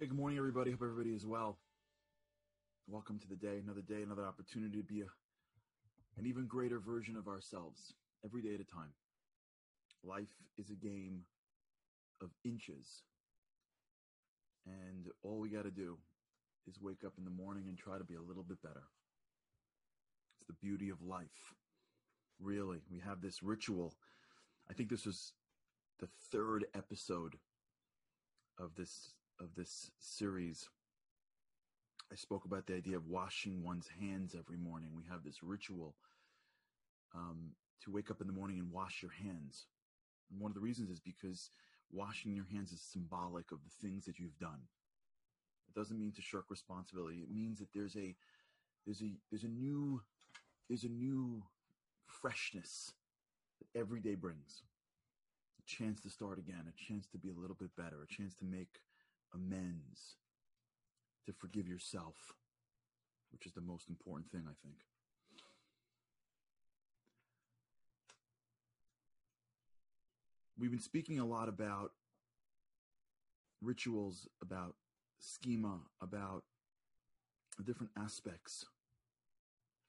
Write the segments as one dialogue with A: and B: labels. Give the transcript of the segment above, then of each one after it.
A: Hey, good morning, everybody. Hope everybody is well. Welcome to the day, another day, another opportunity to be a, an even greater version of ourselves every day at a time. Life is a game of inches. And all we got to do is wake up in the morning and try to be a little bit better. It's the beauty of life. Really, we have this ritual. I think this was the third episode of this of this series, I spoke about the idea of washing one's hands every morning. We have this ritual um, to wake up in the morning and wash your hands. And one of the reasons is because washing your hands is symbolic of the things that you've done. It doesn't mean to shirk responsibility. It means that there's a there's a there's a new there's a new freshness that every day brings. A chance to start again, a chance to be a little bit better, a chance to make amends, to forgive yourself, which is the most important thing, I think. We've been speaking a lot about rituals, about schema, about different aspects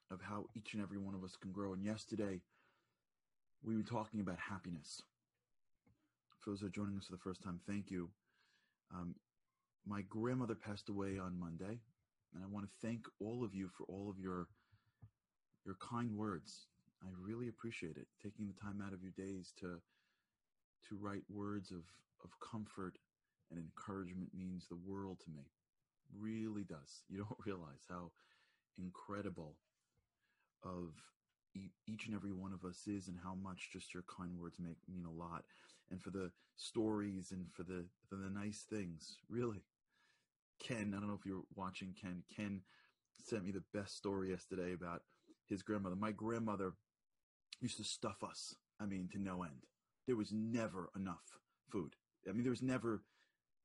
A: of how each and every one of us can grow. And yesterday, we were talking about happiness. For those that are joining us for the first time, thank you. Um, my grandmother passed away on Monday, and I want to thank all of you for all of your your kind words. I really appreciate it. Taking the time out of your days to to write words of of comfort and encouragement means the world to me. Really does. You don't realize how incredible of each and every one of us is and how much just your kind words make mean a lot and for the stories and for the for the nice things really ken i don't know if you're watching ken. Ken sent me the best story yesterday about his grandmother. My grandmother used to stuff us i mean to no end. There was never enough food. I mean there was never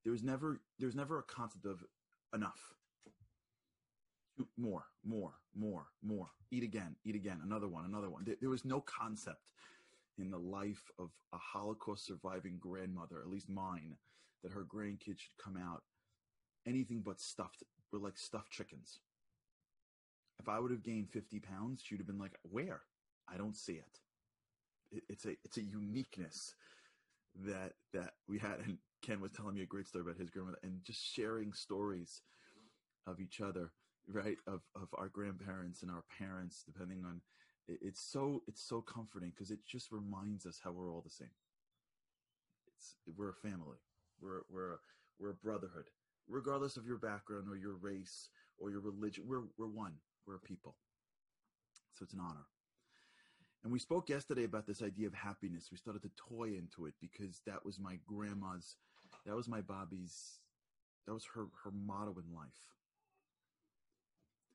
A: there was never there was never a concept of enough. More, more, more, more. Eat again, eat again, another one, another one. There, there, was no concept in the life of a Holocaust surviving grandmother, at least mine, that her grandkids should come out anything but stuffed. We're like stuffed chickens. If I would have gained 50 pounds, she'd have been like, where? I don't see it. it it's a, it's a uniqueness that, that we had. And Ken was telling me a great story about his grandmother and just sharing stories of each other right of of our grandparents and our parents depending on it's so it's so comforting because it just reminds us how we're all the same it's we're a family we're we're a, we're a brotherhood regardless of your background or your race or your religion we're we're one. We're a people. So it's an honor. And we spoke yesterday about this idea of happiness. We started to toy into it because that was my grandma's that was my bobby's that was her her motto in life.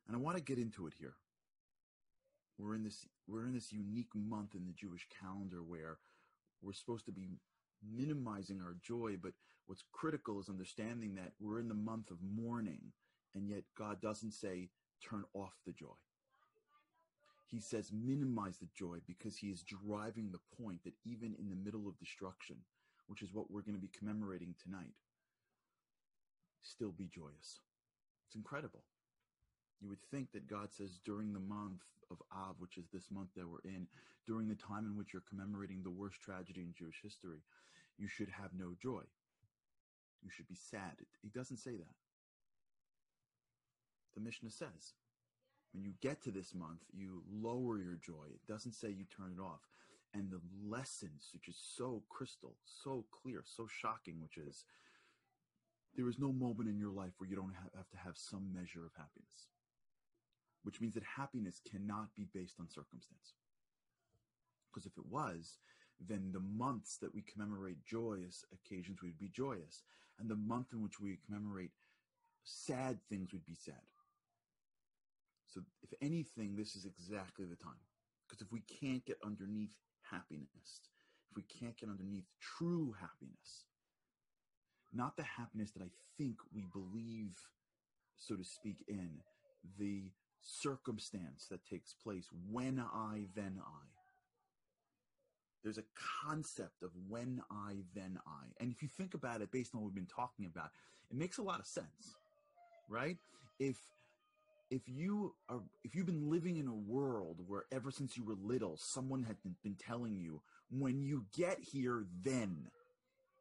A: And I want to get into it here. We're in this we're in this unique month in the Jewish calendar where we're supposed to be minimizing our joy, but what's critical is understanding that we're in the month of mourning, and yet God doesn't say turn off the joy. He says minimize the joy because he is driving the point that even in the middle of destruction, which is what we're going to be commemorating tonight, still be joyous. It's incredible you would think that God says during the month of Av, which is this month that we're in, during the time in which you're commemorating the worst tragedy in Jewish history, you should have no joy. You should be sad. He doesn't say that. The Mishnah says when you get to this month, you lower your joy. It doesn't say you turn it off. And the lessons, which is so crystal, so clear, so shocking, which is there is no moment in your life where you don't have, to have some measure of happiness which means that happiness cannot be based on circumstance. Because if it was, then the months that we commemorate joyous occasions we would be joyous, and the month in which we commemorate sad things would be sad. So, if anything, this is exactly the time. Because if we can't get underneath happiness, if we can't get underneath true happiness, not the happiness that I think we believe, so to speak, in, the circumstance that takes place when I, then I. there's a concept of when I, then I. And if you think about it based on what we've been talking about, it makes a lot of sense, right? If if you are if you've been living in a world where ever since you were little someone had been telling you when you get here then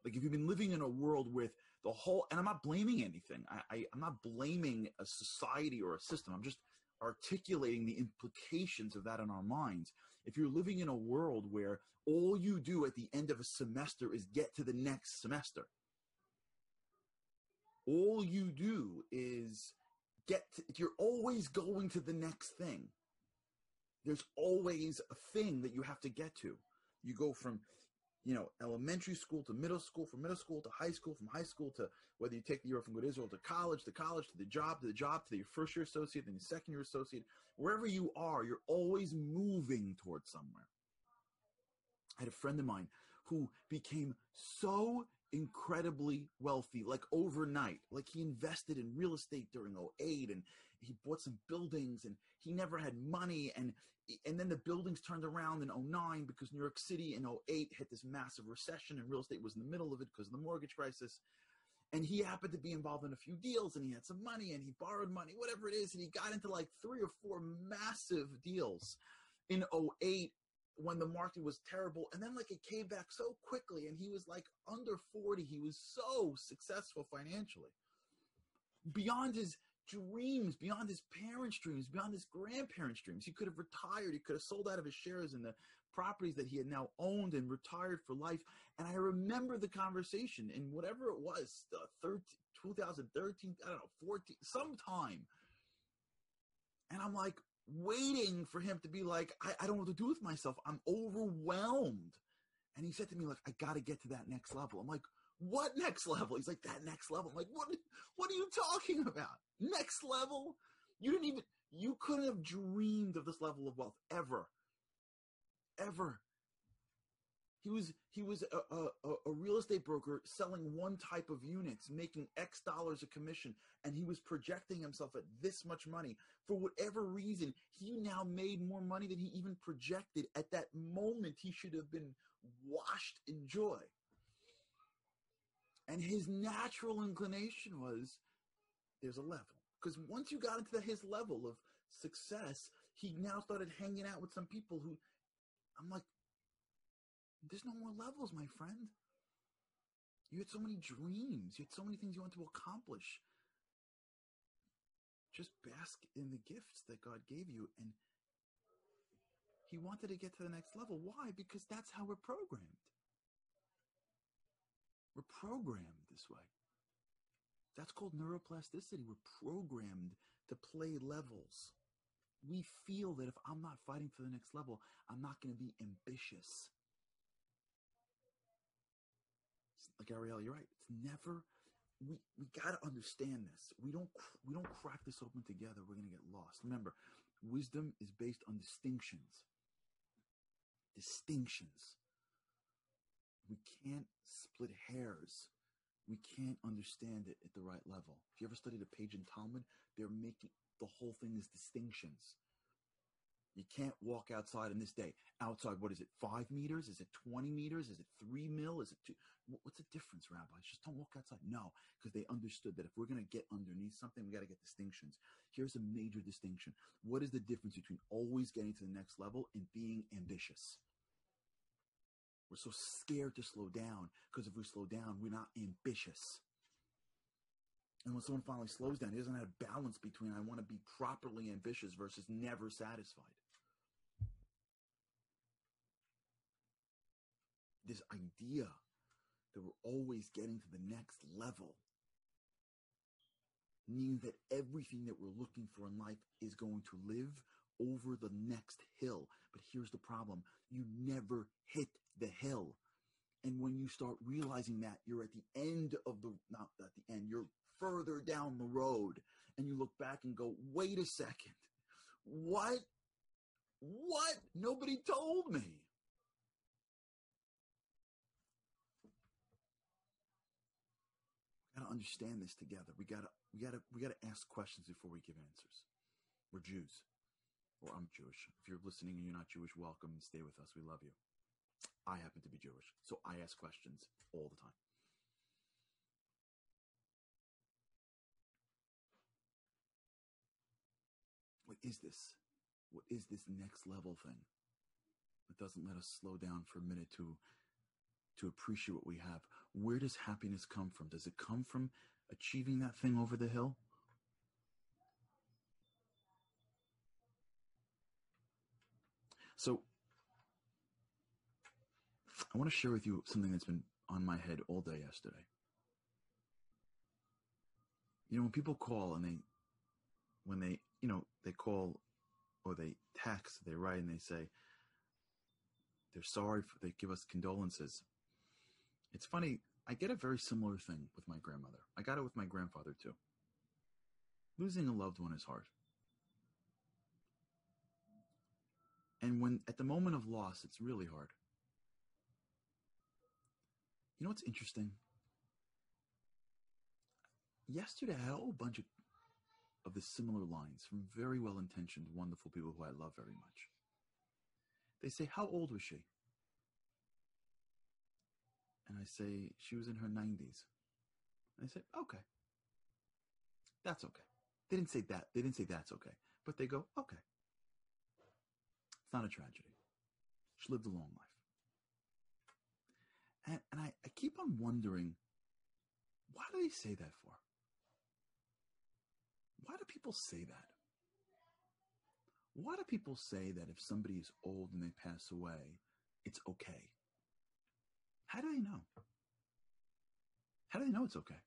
A: like if you've been living in a world with the whole and i'm not blaming anything I, I i'm not blaming a society or a system i'm just articulating the implications of that in our minds. If you're living in a world where all you do at the end of a semester is get to the next semester all you do is get to, you're always going to the next thing there's always a thing that you have to get to. You go from you know elementary school to middle school from middle school to high school from high school to whether you take the year from good israel to college to college to the job to the job to your first year associate then your second year associate wherever you are you're always moving towards somewhere. I had a friend of mine who became so incredibly wealthy like overnight like he invested in real estate during 08 and he bought some buildings and he never had money. And and then the buildings turned around in 09 because New York City in 08 hit this massive recession and real estate was in the middle of it because of the mortgage crisis. And he happened to be involved in a few deals and he had some money and he borrowed money whatever it is. And he got into like three or four massive deals in 08 when the market was terrible. And then like it came back so quickly and he was like under 40 he was so successful financially. Beyond his dreams beyond his parents dreams beyond his grandparents dreams he could have retired he could have sold out of his shares in the properties that he had now owned and retired for life and i remember the conversation in whatever it was uh, 13, 2013 i don't know 14 sometime and i'm like waiting for him to be like, I, I don't know what to do with myself. I'm overwhelmed. And he said to me, like, I got to get to that next level. I'm like, what next level? He's like, that next level. I'm like, what, what are you talking about? Next level? You didn't even, you couldn't have dreamed of this level of wealth ever. Ever. He was he was a, a, a, real estate broker selling one type of units, making X dollars a commission, and he was projecting himself at this much money. For whatever reason, he now made more money than he even projected. At that moment, he should have been washed in joy. And his natural inclination was there's a level. Because once you got into the, his level of success, he now started hanging out with some people who I'm like, there's no more levels, my friend. You had so many dreams. You had so many things you wanted to accomplish. Just bask in the gifts that God gave you. And He wanted to get to the next level. Why? Because that's how we're programmed. We're programmed this way. That's called neuroplasticity. We're programmed to play levels. We feel that if I'm not fighting for the next level, I'm not going to be ambitious like Ariel, you're right. It's never we we got to understand this. We don't we don't crack this open together. We're going to get lost. Remember, wisdom is based on distinctions. Distinctions. We can't split hairs. We can't understand it at the right level. If you ever studied a page in Talmud, they're making the whole thing is distinctions. You can't walk outside in this day. Outside, what is it? Five meters? Is it 20 meters? Is it three mil? Is it two? What's the difference, rabbis? Just don't walk outside. No, because they understood that if we're going to get underneath something, we got to get distinctions. Here's a major distinction. What is the difference between always getting to the next level and being ambitious? We're so scared to slow down because if we slow down, we're not ambitious. And when someone finally slows down, he doesn't have balance between I want to be properly ambitious versus never satisfied. This idea that we're always getting to the next level means that everything that we're looking for in life is going to live over the next hill. But here's the problem you never hit the hill. And when you start realizing that, you're at the end of the, not at the end, you're further down the road and you look back and go, wait a second, what? What? Nobody told me. We gotta understand this together. We gotta, we gotta, we gotta ask questions before we give answers. We're Jews, or I'm Jewish. If you're listening and you're not Jewish, welcome. And stay with us. We love you. I happen to be Jewish, so I ask questions all the time. What is this? What is this next level thing that doesn't let us slow down for a minute to to appreciate what we have? Where does happiness come from? Does it come from achieving that thing over the hill? So I want to share with you something that's been on my head all day yesterday. You know, when people call and they, when they, you know, they call or they text, they write and they say they're sorry, for, they give us condolences. It's funny, I get a very similar thing with my grandmother. I got it with my grandfather too. Losing a loved one is hard. And when at the moment of loss, it's really hard. You know what's interesting? Yesterday, I had a whole bunch of, of the similar lines from very well intentioned, wonderful people who I love very much. They say, How old was she? And I say, She was in her 90s. And I say, Okay. That's okay. They didn't say that. They didn't say that's okay. But they go, Okay. It's not a tragedy. She lived a long life. And, and I, I keep on wondering, why do they say that for? Why do people say that? Why do people say that if somebody is old and they pass away, it's okay? How do they know? How do they know it's okay?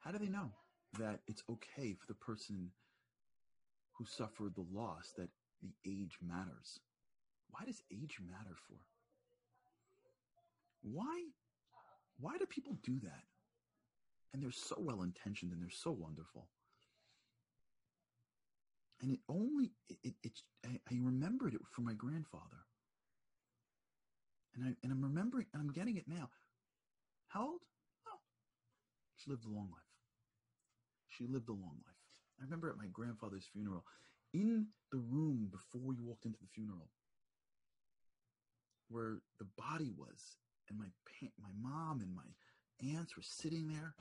A: How do they know that it's okay for the person who suffered the loss that the age matters? Why does age matter for? Why why do people do that? And they're so well intentioned and they're so wonderful. And it only it, it, it I, remembered it from my grandfather. And I and I'm remembering and I'm getting it now. How old? Oh, she lived a long life. She lived a long life. I remember at my grandfather's funeral, in the room before we walked into the funeral, where the body was and my my mom and my aunts were sitting there.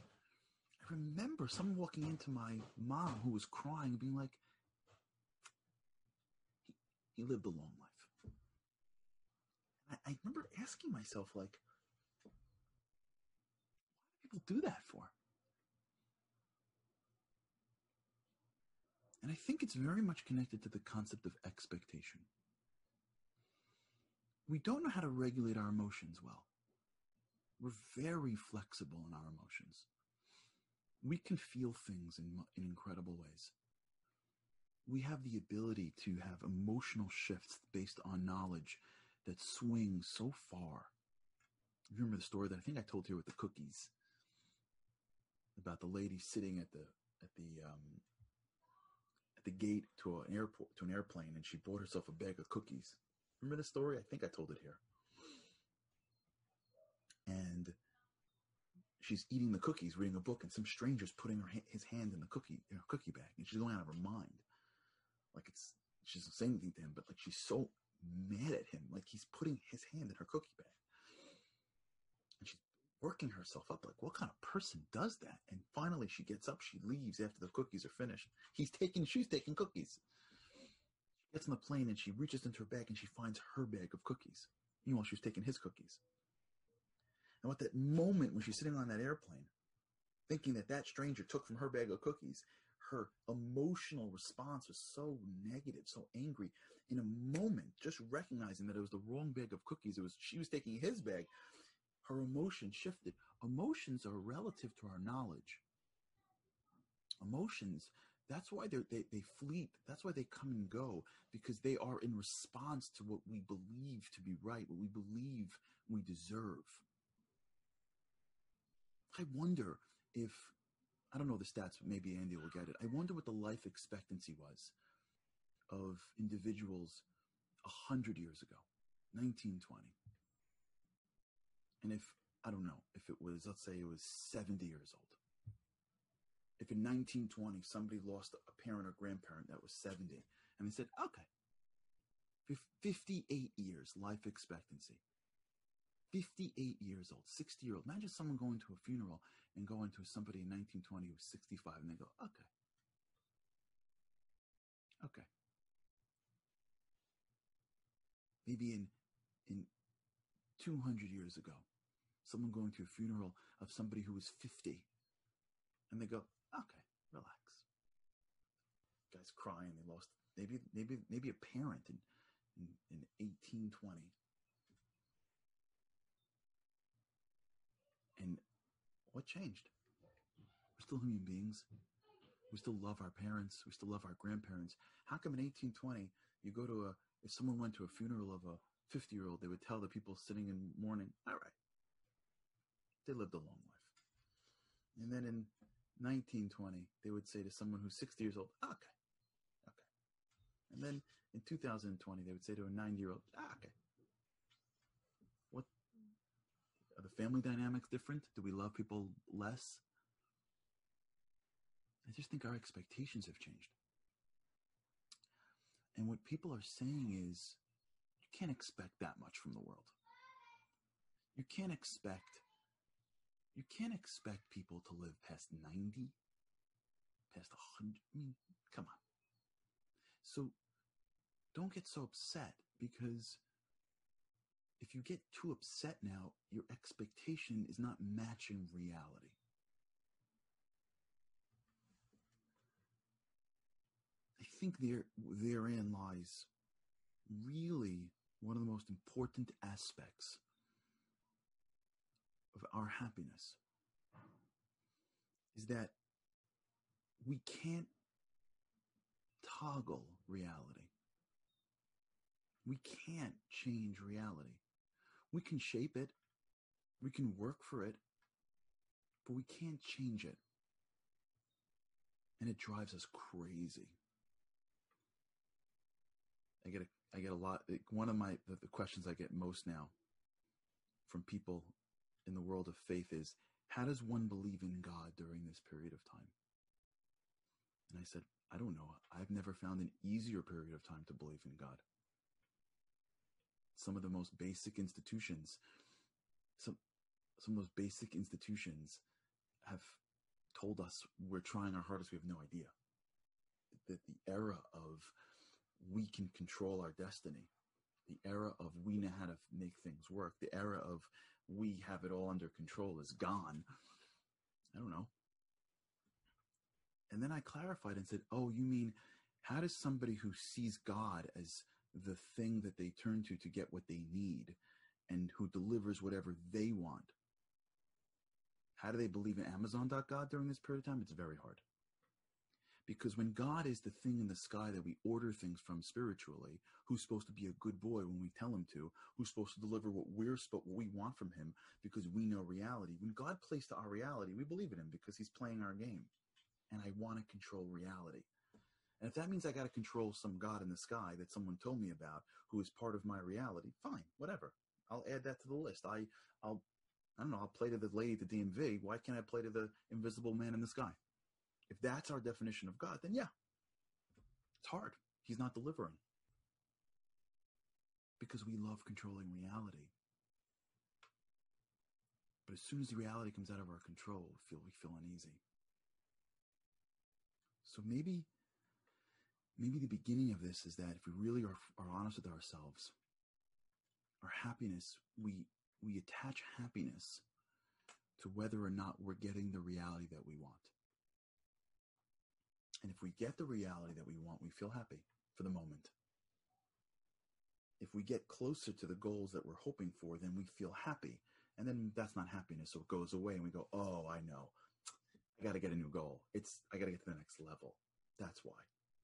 A: I remember someone walking into my mom who was crying, being like, "He, he lived a long life." I, I remember asking myself, like, "Why do people do that for?" And I think it's very much connected to the concept of expectation. We don't know how to regulate our emotions well. We're very flexible in our emotions. We can feel things in, in incredible ways. We have the ability to have emotional shifts based on knowledge that swing so far. You remember the story that I think I told here with the cookies about the lady sitting at the at the um, at the gate to an airport to an airplane, and she bought herself a bag of cookies. Remember the story? I think I told it here and she's eating the cookies, reading a book, and some stranger's putting her his hand in the cookie in her cookie bag, and she's going out of her mind. Like it's she's saying anything to him, but like she's so mad at him, like he's putting his hand in her cookie bag, and she's working herself up. Like what kind of person does that? And finally, she gets up, she leaves after the cookies are finished. He's taking, she's taking cookies. She gets on the plane and she reaches into her bag and she finds her bag of cookies. Meanwhile, she's taking his cookies. And at that moment when she's sitting on that airplane, thinking that that stranger took from her bag of cookies, her emotional response was so negative, so angry. In a moment, just recognizing that it was the wrong bag of cookies, it was she was taking his bag. Her emotion shifted. Emotions are relative to our knowledge. Emotions, that's why they they fleet. That's why they come and go because they are in response to what we believe to be right, what we believe we deserve. I wonder if I don't know the stats, but maybe Andy will get it. I wonder what the life expectancy was of individuals hundred years ago, 1920. And if I don't know if it was, let's say it was 70 years old. If in 1920 somebody lost a parent or grandparent that was 70, and they said, okay, 58 years life expectancy. 58 years old, 60 year old. Imagine someone going to a funeral and going to somebody in 1920 who's 65 and they go, okay. Okay. Maybe in, in 200 years ago, someone going to a funeral of somebody who was 50 and they go, okay, relax. Guy's crying. They lost maybe, maybe, maybe a parent in, in, in 1820. And what changed? We're still human beings. We still love our parents. We still love our grandparents. How come in 1820 you go to a if someone went to a funeral of a 50 year old, they would tell the people sitting in mourning, all right, they lived a long life. And then in 1920, they would say to someone who's 60 years old, okay, okay. And then in 2020, they would say to a 90 year old, okay. What are the family dynamics different? Do we love people less? I just think our expectations have changed. And what people are saying is, you can't expect that much from the world. You can't expect, you can't expect people to live past 90, past 100. I mean, come on. So don't get so upset because if you get too upset now, your expectation is not matching reality. I think there therein lies really one of the most important aspects of our happiness is that we can't toggle reality. We can't change reality. We can shape it. We can work for it, but we can't change it. And it drives us crazy. I get a, I get a lot. One of my the, the questions I get most now from people in the world of faith is, how does one believe in God during this period of time? And I said, I don't know. I've never found an easier period of time to believe in God. Some of the most basic institutions, some some of those basic institutions have told us we're trying our hardest. We have no idea that the era of we can control our destiny. The era of we know how to make things work, the era of we have it all under control is gone. I don't know. And then I clarified and said, Oh, you mean how does somebody who sees God as the thing that they turn to to get what they need and who delivers whatever they want, how do they believe in Amazon.God during this period of time? It's very hard. Because when God is the thing in the sky that we order things from spiritually, who's supposed to be a good boy when we tell him to, who's supposed to deliver what we're what we want from him because we know reality. When God plays to our reality, we believe in him because he's playing our game. And I want to control reality. And if that means I got to control some God in the sky that someone told me about who is part of my reality, fine, whatever. I'll add that to the list. I, I'll, I don't know. I'll play to the lady at the DMV. Why can't I play to the invisible man in the sky? If that's our definition of God, then yeah, it's hard. He's not delivering. Because we love controlling reality. But as soon as the reality comes out of our control, we feel we feel uneasy. So maybe maybe the beginning of this is that if we really are, are honest with ourselves, our happiness, we we attach happiness to whether or not we're getting the reality that we want. And if we get the reality that we want, we feel happy for the moment. If we get closer to the goals that we're hoping for, then we feel happy. And then that's not happiness. So it goes away and we go, oh, I know. I got to get a new goal. It's, I got to get to the next level. That's why.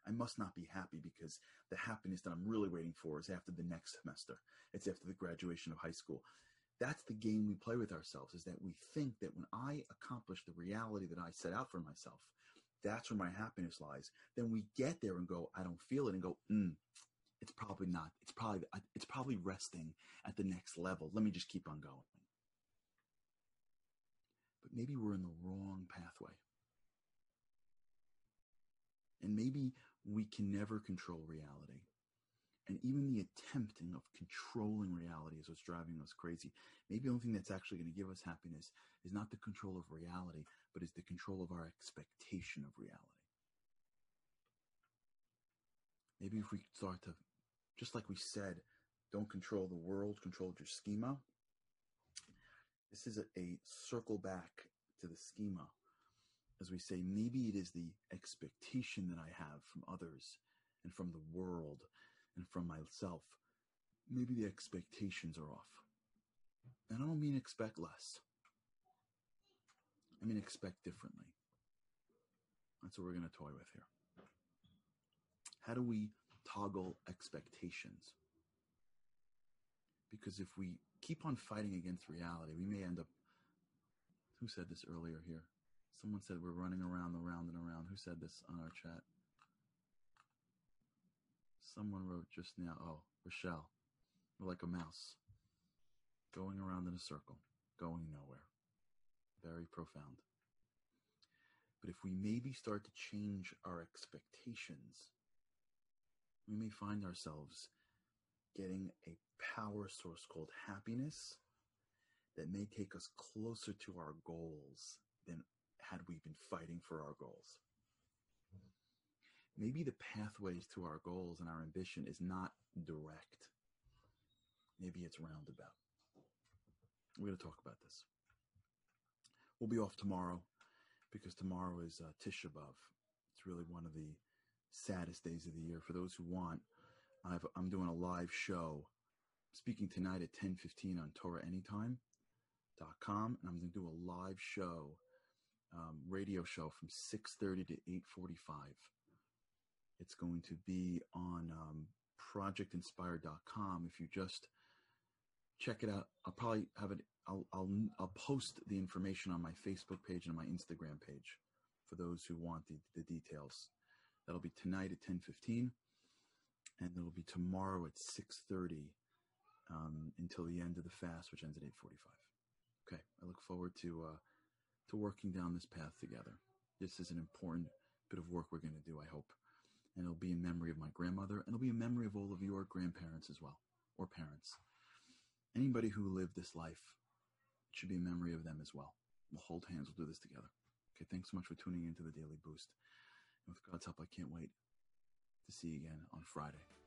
A: I must not be happy because the happiness that I'm really waiting for is after the next semester. It's after the graduation of high school. That's the game we play with ourselves is that we think that when I accomplish the reality that I set out for myself, that's where my happiness lies. Then we get there and go, I don't feel it, and go, mm, it's probably not. It's probably it's probably resting at the next level. Let me just keep on going. But maybe we're in the wrong pathway. And maybe we can never control reality. And even the attempting of controlling reality is what's driving us crazy. Maybe the only thing that's actually going to give us happiness is not the control of reality, but is the control of our expectation of reality. Maybe if we start to, just like we said, don't control the world, control your schema. This is a, a circle back to the schema. As we say, maybe it is the expectation that I have from others and from the world and from myself, maybe the expectations are off. And I don't mean expect less. I mean expect differently. That's what we're going to toy with here. How do we toggle expectations? Because if we keep on fighting against reality, we may end up. Who said this earlier here? Someone said we're running around and around and around. Who said this on our chat? Someone wrote just now, oh, Rochelle, we're like a mouse, going around in a circle, going nowhere. Very profound. But if we maybe start to change our expectations, we may find ourselves getting a power source called happiness that may take us closer to our goals than had we been fighting for our goals maybe the pathways to our goals and our ambition is not direct. Maybe it's roundabout. We're going to talk about this. We'll be off tomorrow because tomorrow is uh, Tisha B'Av. It's really one of the saddest days of the year. For those who want, i am doing a live show speaking tonight at 10:15 on TorahAnytime.com, and I'm going to do a live show, um, radio show from 6:30 to 8:45 it's going to be on um, projectinspire.com. If you just check it out, I'll probably have it. I'll, I'll, I'll post the information on my Facebook page and my Instagram page for those who want the, the details. That'll be tonight at 10:15, and it'll be tomorrow at 6:30 um, until the end of the fast, which ends at 8:45. Okay, I look forward to uh, to working down this path together. This is an important bit of work we're going to do. I hope and it'll be in memory of my grandmother, and it'll be in memory of all of your grandparents as well, or parents. Anybody who lived this life should be in memory of them as well. We'll hold hands, we'll do this together. Okay, thanks so much for tuning into the Daily Boost. And with God's help, I can't wait to see you again on Friday.